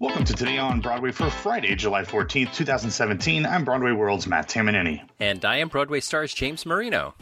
Welcome to Today on Broadway for Friday, July 14th, 2017. I'm Broadway World's Matt Tamanini. And I am Broadway stars James Marino.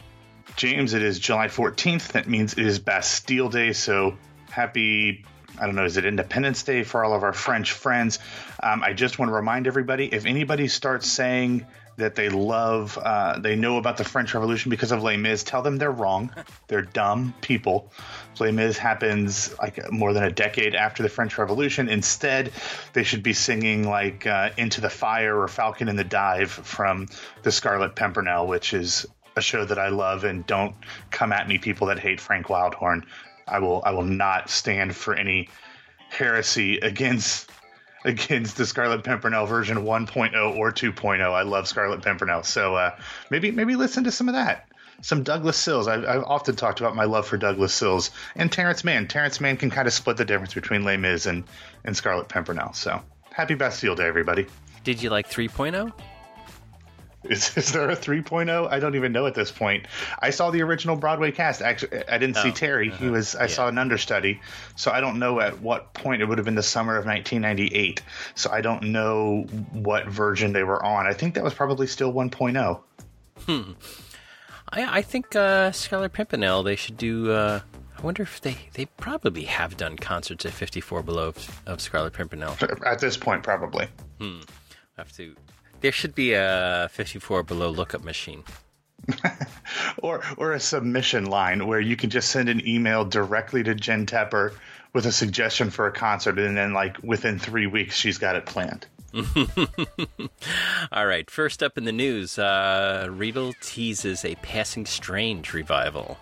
James, it is July 14th. That means it is Bastille Day, so happy I don't know, is it Independence Day for all of our French friends? Um, I just want to remind everybody if anybody starts saying that they love, uh, they know about the French Revolution because of Les Mis, tell them they're wrong. they're dumb people. Les Mis happens like more than a decade after the French Revolution. Instead, they should be singing like uh, Into the Fire or Falcon in the Dive from the Scarlet Pimpernel, which is a show that I love. And don't come at me, people that hate Frank Wildhorn. I will I will not stand for any heresy against against the Scarlet Pimpernel version 1.0 or 2.0. I love Scarlet Pimpernel, so uh, maybe maybe listen to some of that. Some Douglas Sills. I've, I've, often talked about my love for Douglas Sills and Terrence Mann. Terrence Mann can kind of split the difference between Les Mis and, and Scarlet Pimpernel. So happy Bastille Day, everybody. Did you like 3.0? Is, is there a 3.0? I don't even know at this point. I saw the original Broadway cast. Actually, I didn't oh, see Terry. Uh-huh. He was. I yeah. saw an understudy, so I don't know at what point it would have been the summer of 1998. So I don't know what version they were on. I think that was probably still 1.0. Hmm. I, I think uh, Scarlet Pimpernel. They should do. Uh, I wonder if they they probably have done concerts at 54 Below of, of Scarlet Pimpernel. At this point, probably. Hmm. I have to there should be a 54 below lookup machine. or or a submission line where you can just send an email directly to Jen Tepper with a suggestion for a concert and then like within 3 weeks she's got it planned. All right, first up in the news, uh, Riedel teases a Passing Strange revival.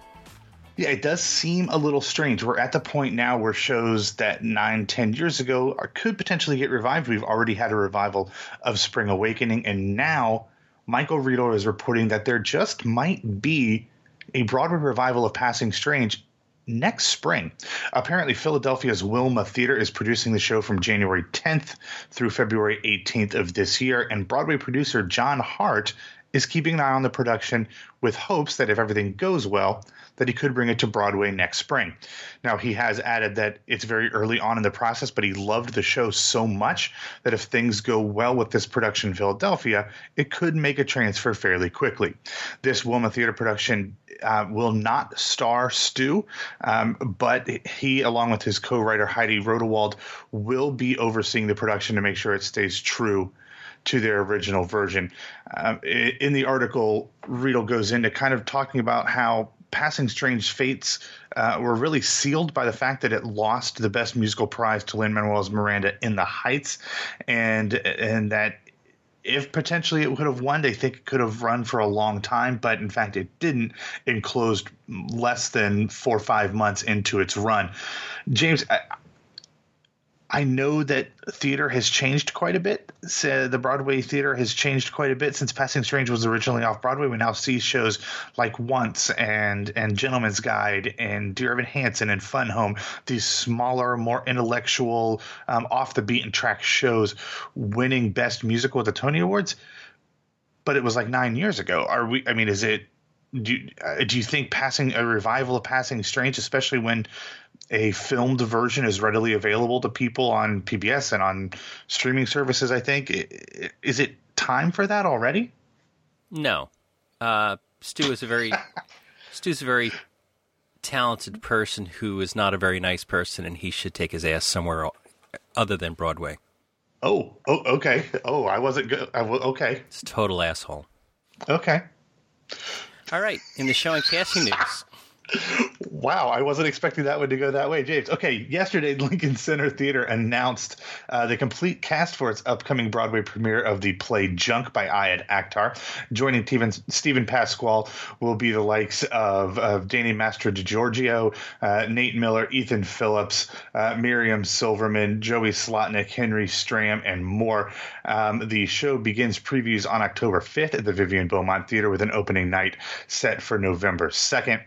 Yeah, it does seem a little strange. We're at the point now where shows that nine, ten years ago are, could potentially get revived. We've already had a revival of Spring Awakening, and now Michael Riedel is reporting that there just might be a Broadway revival of Passing Strange next spring. Apparently, Philadelphia's Wilma Theater is producing the show from January 10th through February 18th of this year, and Broadway producer John Hart is keeping an eye on the production with hopes that if everything goes well, that he could bring it to Broadway next spring. Now, he has added that it's very early on in the process, but he loved the show so much that if things go well with this production in Philadelphia, it could make a transfer fairly quickly. This Wilma Theater production uh, will not star Stew, um, but he, along with his co writer Heidi Rodewald, will be overseeing the production to make sure it stays true to their original version. Uh, in the article, Riedel goes into kind of talking about how Passing Strange Fates uh, were really sealed by the fact that it lost the Best Musical Prize to Lin Manuel's Miranda in the Heights, and and that if potentially it would have won, they think it could have run for a long time, but in fact it didn't and closed less than four or five months into its run. James, I, I know that theater has changed quite a bit. So the Broadway theater has changed quite a bit since Passing Strange was originally off Broadway. We now see shows like Once and and Gentleman's Guide and Dear Evan Hansen and Fun Home. These smaller, more intellectual, um, off the beaten track shows winning Best Musical at the Tony Awards. But it was like nine years ago. Are we? I mean, is it? Do uh, do you think passing a revival of Passing Strange, especially when a filmed version is readily available to people on PBS and on streaming services. I think is it time for that already? No, uh, Stew is a very Stew's a very talented person who is not a very nice person, and he should take his ass somewhere other than Broadway. Oh, oh, okay. Oh, I wasn't good. I w- okay. It's a total asshole. Okay. All right. In the show and casting news. Wow, I wasn't expecting that one to go that way, James. Okay, yesterday Lincoln Center Theater announced uh, the complete cast for its upcoming Broadway premiere of the play Junk by Ayad Akhtar. Joining Steven Pasquale will be the likes of, of Danny Master DiGiorgio, uh, Nate Miller, Ethan Phillips, uh, Miriam Silverman, Joey Slotnick, Henry Stram, and more. Um, the show begins previews on October 5th at the Vivian Beaumont Theater with an opening night set for November 2nd.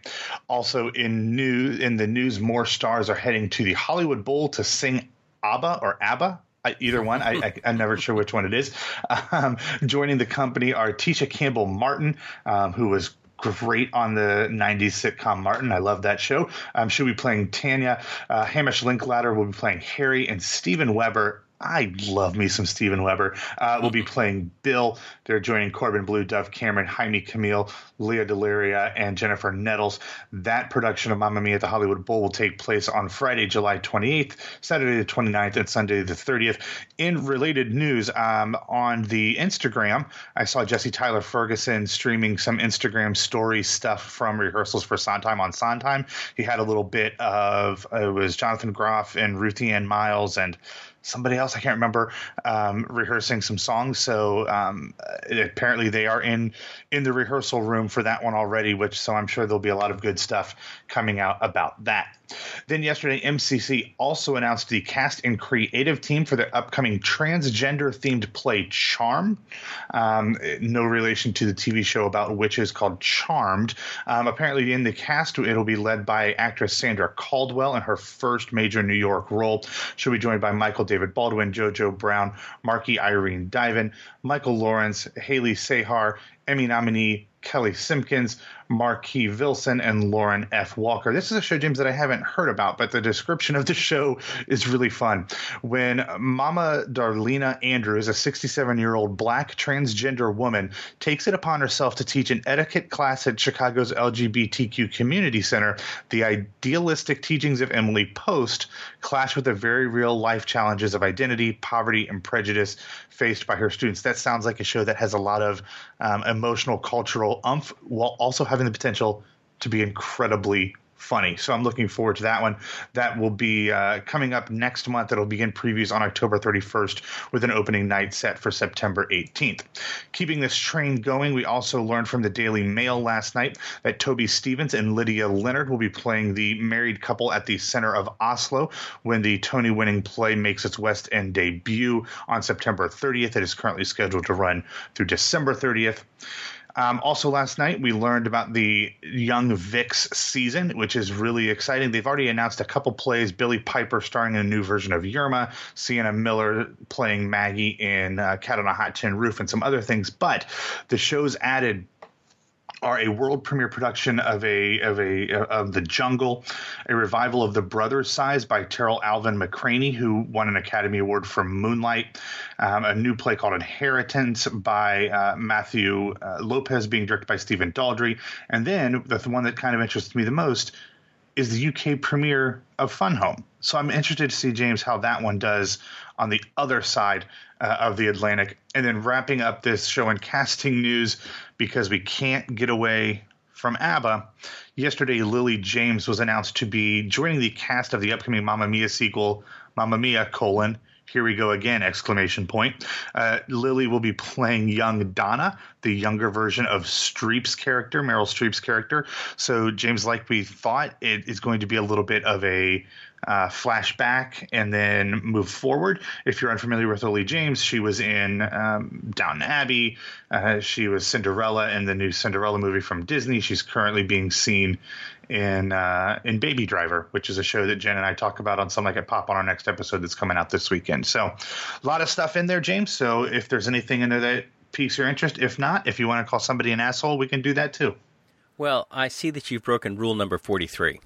Also in news in the news, more stars are heading to the Hollywood Bowl to sing ABBA or ABBA. Either one, I, am never sure which one it is. Um, joining the company are Tisha Campbell Martin, um, who was great on the 90s sitcom Martin. I love that show. Um, she'll be playing Tanya. Uh, Hamish Linklater will be playing Harry, and Steven Weber I love me some Steven Weber. Uh, will be playing Bill. They're joining Corbin Bleu, Dove Cameron, Jaime Camil, Lea DeLaria, and Jennifer Nettles. That production of Mamma Mia at the Hollywood Bowl will take place on Friday, July 28th, Saturday the 29th, and Sunday the 30th. In related news, um, on the Instagram, I saw Jesse Tyler Ferguson streaming some Instagram story stuff from rehearsals for Sondheim on Sondheim. He had a little bit of it was Jonathan Groff and Ruthie Ann Miles and somebody else I can't remember um, rehearsing some songs. So um, apparently they are in in the rehearsal room for that one already. Which so I'm sure there'll be a lot of good stuff coming out about that. Then yesterday, MCC also announced the cast and creative team for their upcoming transgender themed play Charm. Um, no relation to the TV show about witches called Charmed. Um, apparently, in the cast, it'll be led by actress Sandra Caldwell in her first major New York role. She'll be joined by Michael David Baldwin, JoJo Brown, Marky Irene Diven, Michael Lawrence, Hailie Sahar, Emmy nominee Kelli Simpkins, Marquis Vilson, and Lauren F. Walker. This is a show, James, that I haven't heard about, but the description of the show is really fun. When Mama Darlena Andrews, a 67 year old black transgender woman, takes it upon herself to teach an etiquette class at Chicago's LGBTQ Community Center, the idealistic teachings of Emily Post clash with the very real life challenges of identity, poverty, and prejudice faced by her students. That sounds like a show that has a lot of um, emotional, cultural umph while also having the potential to be incredibly funny. So I'm looking forward to that one. That will be uh, coming up next month. It'll begin previews on October 31st with an opening night set for September 18th. Keeping this train going, we also learned from the Daily Mail last night that Toby Stephens and Lydia Leonard will be playing the married couple at the center of Oslo when the Tony winning play makes its West End debut on September 30th. It is currently scheduled to run through December 30th. Um, also, last night we learned about the Young Vic's season, which is really exciting. They've already announced a couple plays: Billie Piper starring in a new version of Yerma, Sienna Miller playing Maggie in uh, Cat on a Hot Tin Roof, and some other things. But the show's added are a world premiere production of a of a of the Jungle, a revival of The Brothers Size by Tarell Alvin McCraney, who won an Academy Award for Moonlight, um, a new play called Inheritance by uh, Matthew uh, Lopez, being directed by Stephen Daldry, and then the one that kind of interests me the most is the UK premiere of Fun Home. So I'm interested to see James how that one does on the other side uh, of the Atlantic, and then wrapping up this show in casting news because we can't get away from ABBA. Yesterday, Lily James was announced to be joining the cast of the upcoming Mamma Mia sequel, Mamma Mia: colon, here we go again! Exclamation point. Uh, Lily will be playing young Donna, the younger version of Streep's character, Meryl Streep's character. So James, like we thought, it is going to be a little bit of a uh, flashback and then move forward. If you're unfamiliar with Lily James, she was in um, Downton Abbey. Uh, she was Cinderella in the new Cinderella movie from Disney. She's currently being seen in uh, in Baby Driver, which is a show that Jen and I talk about on Some Like It Pop on our next episode that's coming out this weekend. So a lot of stuff in there, James. So if there's anything in there that piques your interest, if not, if you want to call somebody an asshole, we can do that too. Well, I see that you've broken rule number 43.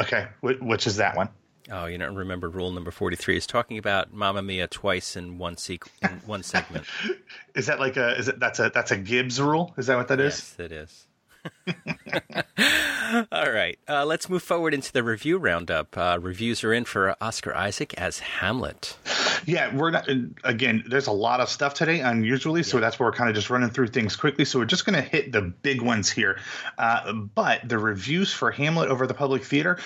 Okay, which is that one? Oh, you don't remember rule number forty-three? Is talking about Mamma Mia twice in one sequ- in one segment. is that like a? Is it that's a that's a Gibbs rule? Is that what that is? Yes, it is. All right, uh, let's move forward into the review roundup. Uh, reviews are in for Oscar Isaac as Hamlet. Yeah, we're not. Again, there's a lot of stuff today, unusually, so yeah. that's where we're kind of just running through things quickly. So we're just going to hit the big ones here. Uh, but the reviews for Hamlet over the Public Theater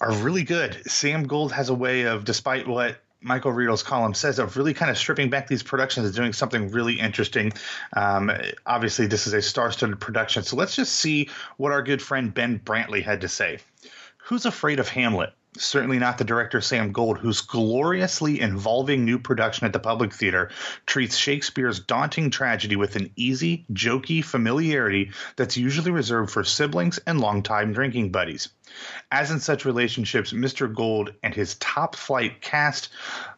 are really good. Sam Gold has a way of, despite what Michael Riedel's column says of really kind of stripping back these productions and doing something really interesting. Um, obviously, this is a star-studded production, so let's just see what our good friend Ben Brantley had to say. Who's afraid of Hamlet? Certainly not the director Sam Gold, whose gloriously involving new production at the Public Theater treats Shakespeare's daunting tragedy with an easy, jokey familiarity that's usually reserved for siblings and longtime drinking buddies. As in such relationships, Mr. Gold and his top flight cast,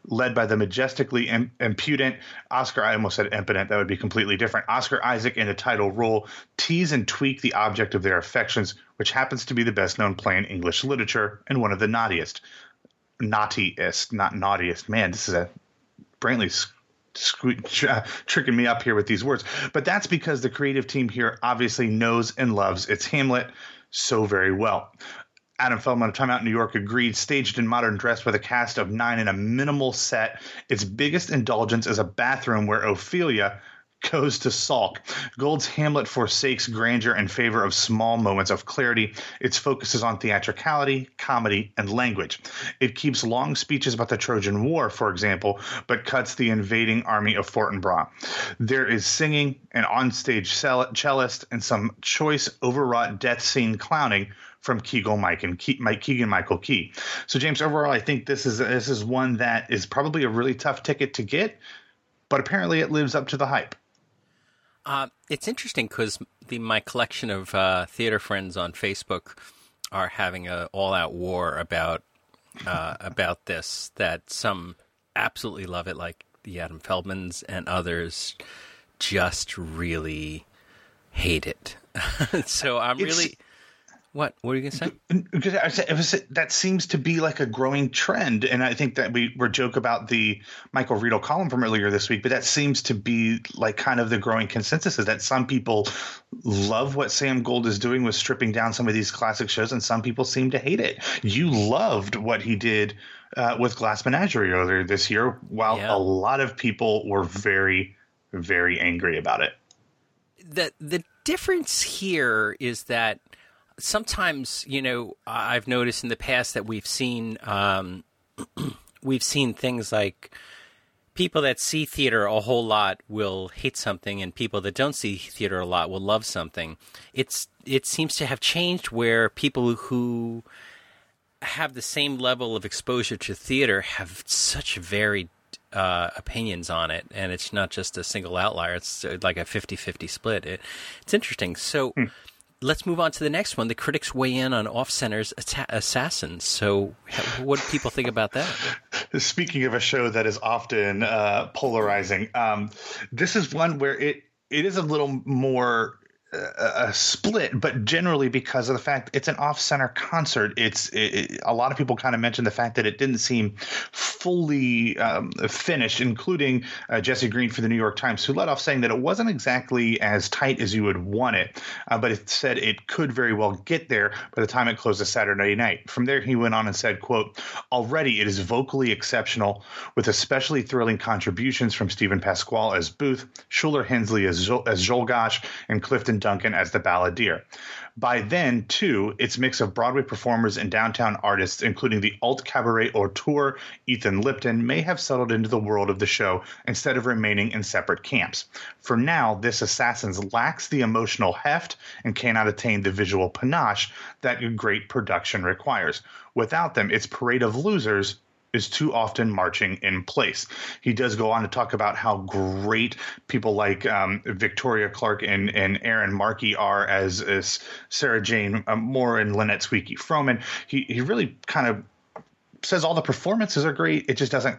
led by the majestically impudent Oscar, I almost said impotent, that would be completely different. Oscar Isaac in the title role, tease and tweak the object of their affections which happens to be the best known play in English literature and one of the naughtiest. naughtiest, not naughtiest. Man, this is a Brantley's uh, tricking me up here with these words. But that's because the creative team here obviously knows and loves its Hamlet so very well. Adam Feldman of Time Out New York agreed, staged in modern dress with a cast of nine in a minimal set. Its biggest indulgence is a bathroom where Ophelia, goes to sulk. Gold's Hamlet forsakes grandeur in favor of small moments of clarity. Its focus is on theatricality, comedy, and language. It keeps long speeches about the Trojan War, for example, but cuts the invading army of Fortinbras. There is singing, an onstage cellist, and some choice, overwrought death scene clowning from Keegan Mike and Ke- Mike Keegan Michael Key. So James, overall, I think this is this is one that is probably a really tough ticket to get, but apparently it lives up to the hype. Uh, it's interesting because my collection of uh, theater friends on Facebook are having a all-out war about uh, about this. That some absolutely love it, like the Adam Feldmans, and others just really hate it. so I'm it's, really what? What are you going to say? Because I said, was, that seems to be like a growing trend, and I think that we were joke about the Michael Riedel column from earlier this week, but that seems to be like kind of the growing consensus is that some people love what Sam Gold is doing with stripping down some of these classic shows, and some people seem to hate it. You loved what he did uh, with Glass Menagerie earlier this year, while yeah. a lot of people were very, very angry about it. The the difference here is that sometimes, you know, I've noticed in the past that we've seen um, we've seen things like people that see theater a whole lot will hate something, and people that don't see theater a lot will love something. It's it seems to have changed where people who have the same level of exposure to theater have such varied uh, opinions on it, and it's not just a single outlier. It's like a 50-50 split. It, it's interesting. So. Hmm let's move on to the next one. The critics weigh in on Off Center's Assassins. So, what do people think about that? Speaking of a show that is often uh, polarizing, um, this is one where it it is a little more a split, but generally because of the fact it's an off-center concert, it's it, it, a lot of people kind of mentioned the fact that it didn't seem fully um, finished, including uh, Jesse Green for the New York Times, who led off saying that it wasn't exactly as tight as you would want it, uh, but it said it could very well get there by the time it closes Saturday night. From there, he went on and said, "quote Already, it is vocally exceptional, with especially thrilling contributions from Steven Pasquale as Booth, Shuler Hensley as, as Czolgosz, and Clifton." Duncan as the balladeer. By then, too, its mix of Broadway performers and downtown artists, including the alt cabaret auteur Ethan Lipton, may have settled into the world of the show instead of remaining in separate camps. For now, this Assassins lacks the emotional heft and cannot attain the visual panache that a great production requires. Without them, its parade of losers is too often marching in place. He does go on to talk about how great people like um, Victoria Clark and, and Erin Markey are as, as Sarah Jane um, Moore and Lynette Squeaky Froman. He, he really kind of says all the performances are great. It just doesn't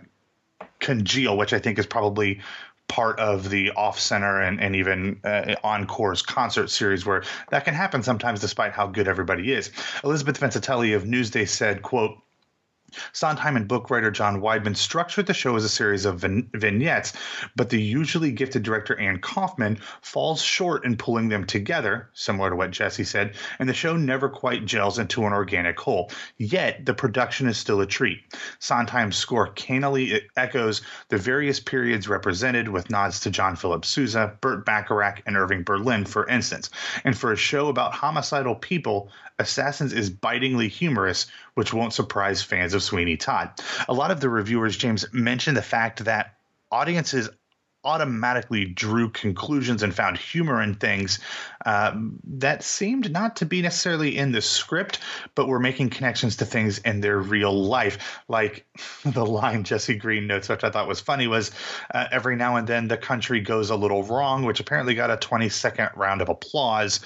congeal, which I think is probably part of the off center and, and even uh, encores concert series where that can happen sometimes despite how good everybody is. Elisabeth Vincentelli of Newsday said, quote, Sondheim and book writer John Weidman structured the show as a series of vignettes, but the usually gifted director Anne Kaufman falls short in pulling them together, similar to what Jesse said, and the show never quite gels into an organic whole. Yet, the production is still a treat. Sondheim's score cannily echoes the various periods represented with nods to John Philip Sousa, Burt Bacharach, and Irving Berlin, for instance. And for a show about homicidal people, Assassins is bitingly humorous, which won't surprise fans of Sweeney Todd. A lot of the reviewers, James, mentioned the fact that audiences automatically drew conclusions and found humor in things uh, that seemed not to be necessarily in the script, but were making connections to things in their real life. Like the line Jesse Green notes, which I thought was funny, was uh, every now and then the country goes a little wrong, which apparently got a 20 second round of applause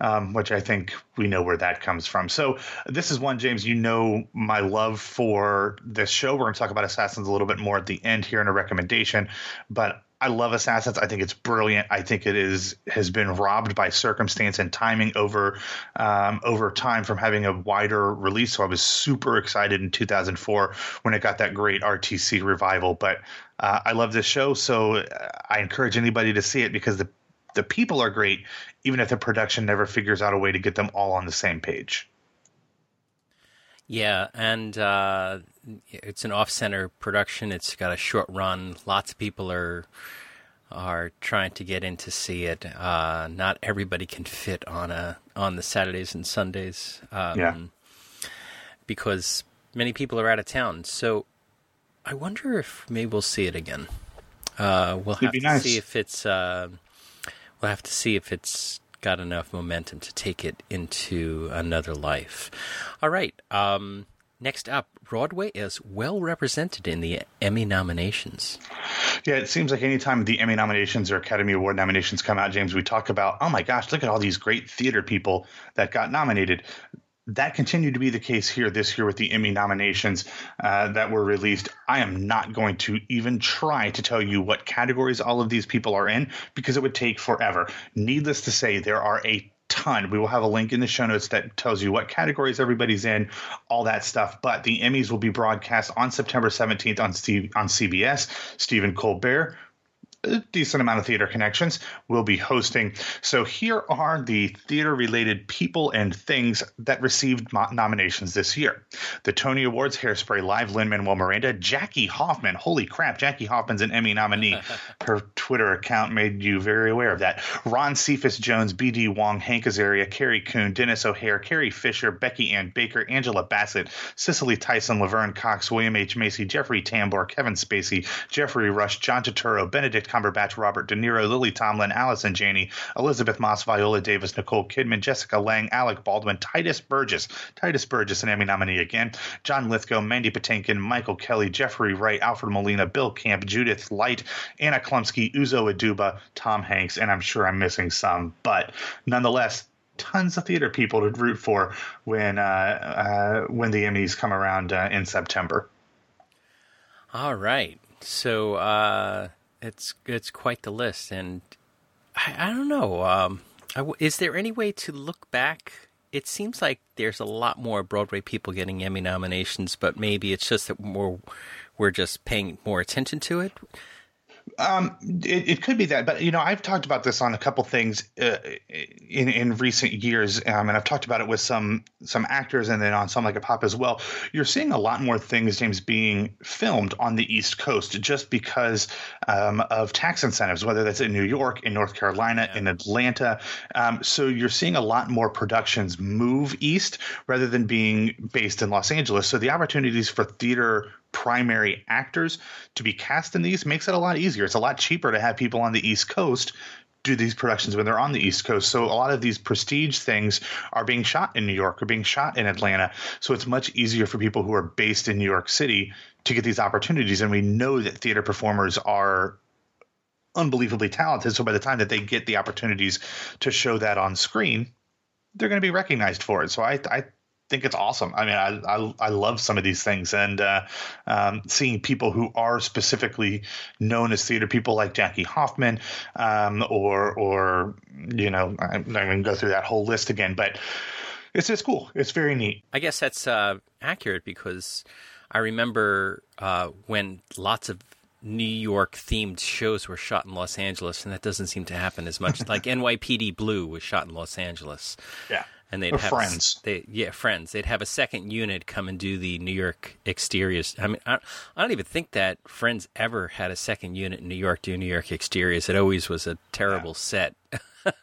um, which I think we know where that comes from. So this is one, James. You know my love for this show. We're going to talk about Assassins a little bit more at the end here in a recommendation, but I love Assassins. I think it's brilliant. I think it is has been robbed by circumstance and timing over um, over time from having a wider release. So I was super excited in 2004 when it got that great RTC revival. But uh, I love this show, so uh, I encourage anybody to see it because the the people are great, even if the production never figures out a way to get them all on the same page. Yeah, and uh, it's an off-center production. It's got a short run. Lots of people are are trying to get in to see it. Uh, not everybody can fit on a on the Saturdays and Sundays. Um, yeah. Because many people are out of town. So I wonder if maybe we'll see it again. Uh, we'll have to nice. see if it's. Uh, we'll have to see if it's got enough momentum to take it into another life. All right. Um, next up, Broadway is well represented in the Emmy nominations. Yeah, it seems like anytime the Emmy nominations or Academy Award nominations come out, James, we talk about, oh my gosh, look at all these great theater people that got nominated that continued to be the case here this year with the Emmy nominations uh, that were released. I am not going to even try to tell you what categories all of these people are in because it would take forever. Needless to say, there are a ton. We will have a link in the show notes that tells you what categories everybody's in, all that stuff. But the Emmys will be broadcast on September 17th on, Steve, on CBS. Stephen Colbert a decent amount of theater connections will be hosting. So here are the theater related people and things that received mo- nominations this year. The Tony Awards, Hairspray Live, Lin Manuel Miranda, Jackie Hoffman. Holy crap, Jackie Hoffman's an Emmy nominee. Her Twitter account made you very aware of that. Ron Cephas Jones, B.D. Wong, Hank Azaria, Carrie Coon, Denis O'Hare, Carrie Fisher, Becky Ann Baker, Angela Bassett, Cicely Tyson, Laverne Cox, William H. Macy, Jeffrey Tambor, Kevin Spacey, Geoffrey Rush, John Turturro, Benedict Cumberbatch, Robert De Niro, Lily Tomlin, Allison Janney, Elisabeth Moss, Viola Davis, Nicole Kidman, Jessica Lange, Alec Baldwin, Tituss Burgess, Tituss Burgess, an Emmy nominee again, John Lithgow, Mandy Patinkin, Michael Kelly, Jeffrey Wright, Alfred Molina, Bill Camp, Judith Light, Anna Chlumsky, Uzo Aduba, Tom Hanks, and I'm sure I'm missing some, but nonetheless, tons of theater people to root for when uh, uh, when the Emmys come around uh, in September. All right, so uh, it's it's quite the list, and I, I don't know. Um, is there any way to look back? It seems like there's a lot more Broadway people getting Emmy nominations, but maybe it's just that we're we're just paying more attention to it. Um, it, it, could be that, but you know, I've talked about this on a couple things uh, in in recent years, um, and I've talked about it with some some actors, and then on some like a pop as well. You're seeing a lot more things, James, being filmed on the East Coast just because um, of tax incentives, whether that's in New York, in North Carolina, yeah. in Atlanta. Um, so you're seeing a lot more productions move east rather than being based in Los Angeles. So the opportunities for theater primary actors to be cast in these makes it a lot easier. It's a lot cheaper to have people on the East Coast do these productions when they're on the East Coast. So a lot of these prestige things are being shot in New York or being shot in Atlanta. So it's much easier for people who are based in New York City to get these opportunities. And we know that theater performers are unbelievably talented. So by the time that they get the opportunities to show that on screen, they're going to be recognized for it. So I, I think it's awesome. I mean, I I, I love some of these things, and uh, um, seeing people who are specifically known as theater people like Jackie Hoffman, um, or or you know, I'm not going to go through that whole list again, but it's just cool. It's very neat. I guess that's uh, accurate because I remember uh, when lots of New York themed shows were shot in Los Angeles, and that doesn't seem to happen as much. like NYPD Blue was shot in Los Angeles. Yeah and they'd or have friends. They, yeah, friends. They'd have a second unit come and do the New York exteriors. I mean, I, I, don't even think that Friends ever had a second unit in New York do New York exteriors. It always was a terrible yeah. set.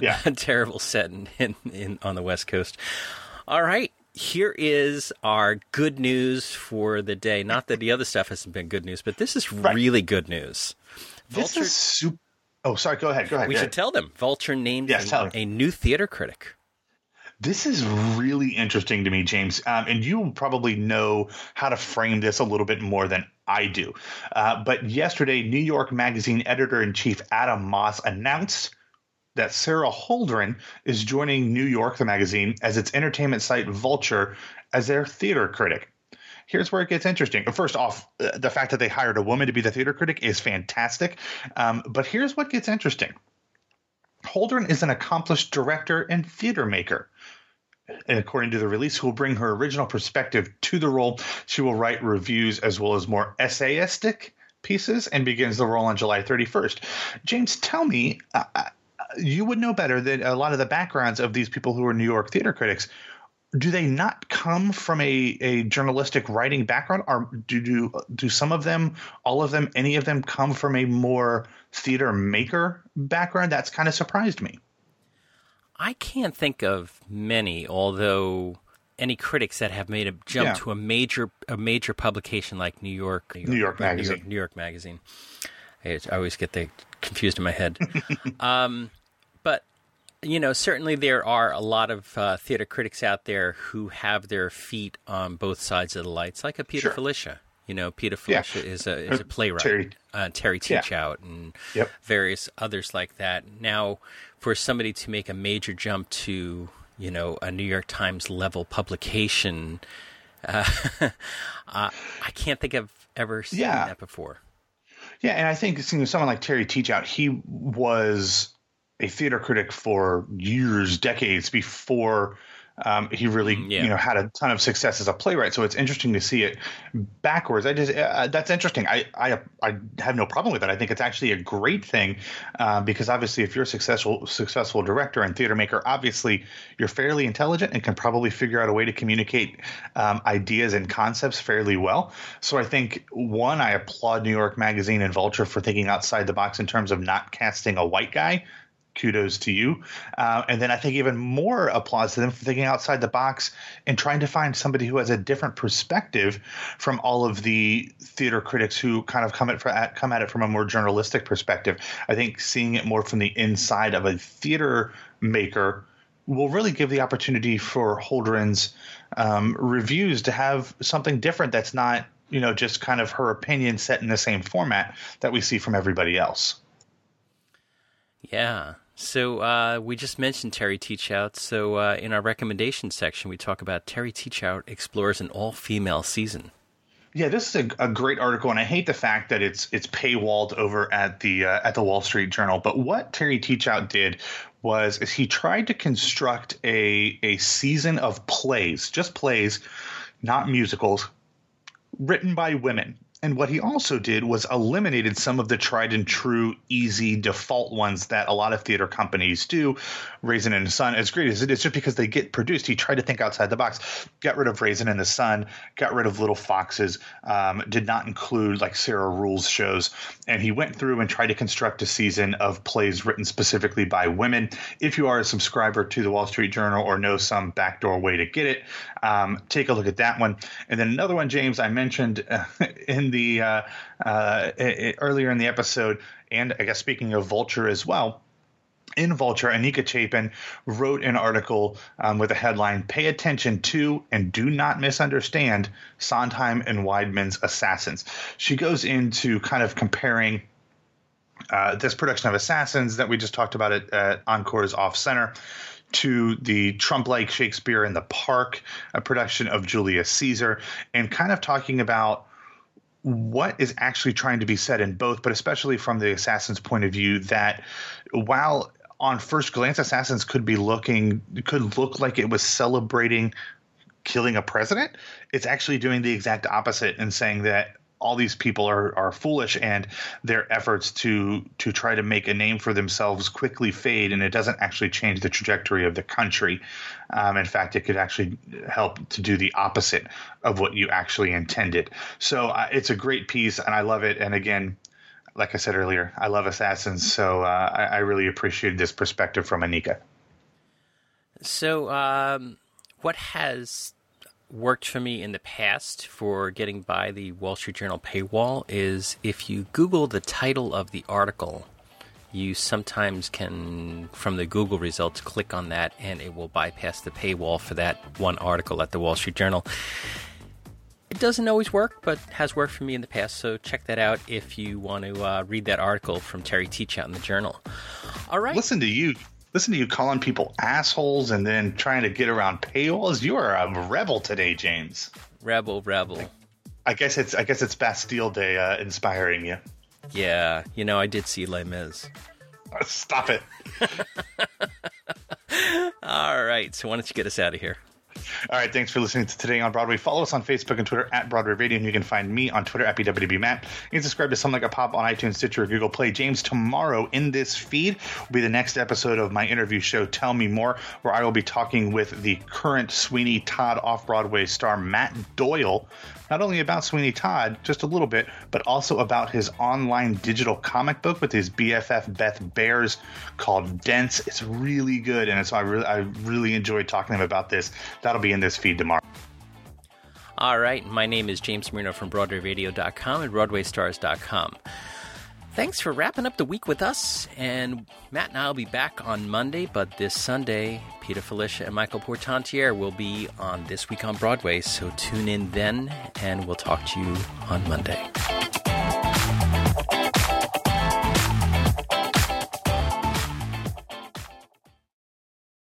yeah, a terrible set in, in, in on the West Coast. All right, here is our good news for the day. Not that the other stuff hasn't been good news, but this is right. really good news. Vulture, this is super. Oh, sorry. Go ahead. Go ahead. We go should ahead. tell them. Vulture named yes, a, a new theater critic. This is really interesting to me, James. Um, and you probably know how to frame this a little bit more than I do. Uh, but yesterday, New York Magazine editor in chief Adam Moss announced that Sara Holdren is joining New York, the magazine, as its entertainment site Vulture as their theater critic. here's where it gets interesting. First off, uh, the fact that they hired a woman to be the theater critic is fantastic. Um, but here's what gets interesting. Holdren is an accomplished director and theater maker. And according to the release, who will bring her original perspective to the role. She will write reviews as well as more essayistic pieces and begins the role on July 31st. James, tell me, uh, uh, you would know better than a lot of the backgrounds of these people who are New York theater critics. Do they not come from a, a journalistic writing background, or do, do do some of them, all of them, any of them come from a more theater maker background? That's kind of surprised me. I can't think of many, although any critics that have made a jump yeah. to a major a major publication like New York New York, New York Magazine. New York, New York Magazine. I, always get the confused in my head. um, you know, certainly there are a lot of uh, theater critics out there who have their feet on both sides of the lights, like a Peter sure. Filichia. You know, Peter Filichia yeah. is a is a playwright. Terry, uh, Terry Teachout yeah. and yep. various others like that. Now, for somebody to make a major jump to you know a New York Times level publication, uh, uh, I can't think I've ever seen yeah. that before. Yeah, and I think seeing someone like Terry Teachout, he was a theater critic for years, decades before um, he really, mm, yeah. you know, had a ton of success as a playwright. So it's interesting to see it backwards. I just uh, that's interesting. I, I I have no problem with it. I think it's actually a great thing uh, because obviously, if you're a successful successful director and theater maker, obviously you're fairly intelligent and can probably figure out a way to communicate um, ideas and concepts fairly well. So I think one, I applaud New York Magazine and Vulture for thinking outside the box in terms of not casting a white guy kudos to you. Uh, and then I think even more applause to them for thinking outside the box and trying to find somebody who has a different perspective from all of the theater critics who kind of come at, come at it from a more journalistic perspective. I think seeing it more from the inside of a theater maker will really give the opportunity for Holdren's um, reviews to have something different that's not you know just kind of her opinion set in the same format that we see from everybody else. Yeah, so uh, we just mentioned Terry Teachout. So uh, in our recommendation section, we talk about Terry Teachout explores an all-female season. Yeah, this is a, a, great article, and I hate the fact that it's it's paywalled over at the uh, at the Wall Street Journal. But what Terry Teachout did was is he tried to construct a a season of plays, just plays, not musicals, written by women. And what he also did was eliminated some of the tried and true, easy default ones that a lot of theater companies do. Raisin in the Sun, as great as it is, just because they get produced, he tried to think outside the box. Got rid of Raisin in the Sun, got rid of Little Foxes, um, did not include like Sarah Ruhl's shows. And he went through and tried to construct a season of plays written specifically by women. If you are a subscriber to the Wall Street Journal or know some backdoor way to get it, um, take a look at that one. And then another one, James, I mentioned uh, in the uh, uh, it, earlier in the episode, and I guess speaking of Vulture as well. In Vulture, Anika Chapin wrote an article um, with a headline Pay attention to and do not misunderstand Sondheim and Weidman's Assassins. She goes into kind of comparing uh, this production of Assassins that we just talked about at, at Encore's Off Center to the Trump like Shakespeare in the Park, a production of Julius Caesar, and kind of talking about what is actually trying to be said in both, but especially from the assassin's point of view, that while on first glance, assassins could be looking could look like it was celebrating killing a president. It's actually doing the exact opposite and saying that all these people are, are foolish and their efforts to to try to make a name for themselves quickly fade and it doesn't actually change the trajectory of the country. Um, in fact it could actually help to do the opposite of what you actually intended. So uh, it's a great piece and i love it. And again like i said earlier i love assassins. So uh, I, I, really appreciated this perspective from anika. So um, what has worked for me in the past for getting by the Wall Street Journal paywall is if you Google the title of the article, you sometimes can, from the Google results, click on that and it will bypass the paywall for that one article at the Wall Street Journal. It doesn't always work, but has worked for me in the past, so check that out if you want to uh, read that article from Terry Teachout in the journal. All right. Listen to you listen to you calling people assholes and then trying to get around paywalls. You are a rebel today, James. Rebel, rebel. I guess it's I guess it's Bastille Day uh, inspiring you. Yeah, you know, I did see Les Mis. Stop it. All right, so why don't you get us out of here? All right, thanks for listening to Today on Broadway. Follow us on Facebook and Twitter at Broadway Radio, and you can find me on Twitter at BWBMatt. You can subscribe to Something Like a Pop on iTunes, Stitcher, or Google Play. James, tomorrow in this feed will be the next episode of my interview show, Tell Me More, where I will be talking with the current Sweeney Todd off-Broadway star Matt Doyle not only about Sweeney Todd, just a little bit, but also about his online digital comic book with his BFF Beth Bears called Dense. It's really good, and so I really, I really enjoyed talking to him about this. That'll be in this feed tomorrow. All right, my name is James Marino from BroadwayRadio.com and BroadwayStars.com. Thanks for wrapping up the week with us. And Matt and I will be back on Monday, but this Sunday, Peter Filichia and Michael Portantiere will be on This Week on Broadway. So tune in then, and we'll talk to you on Monday.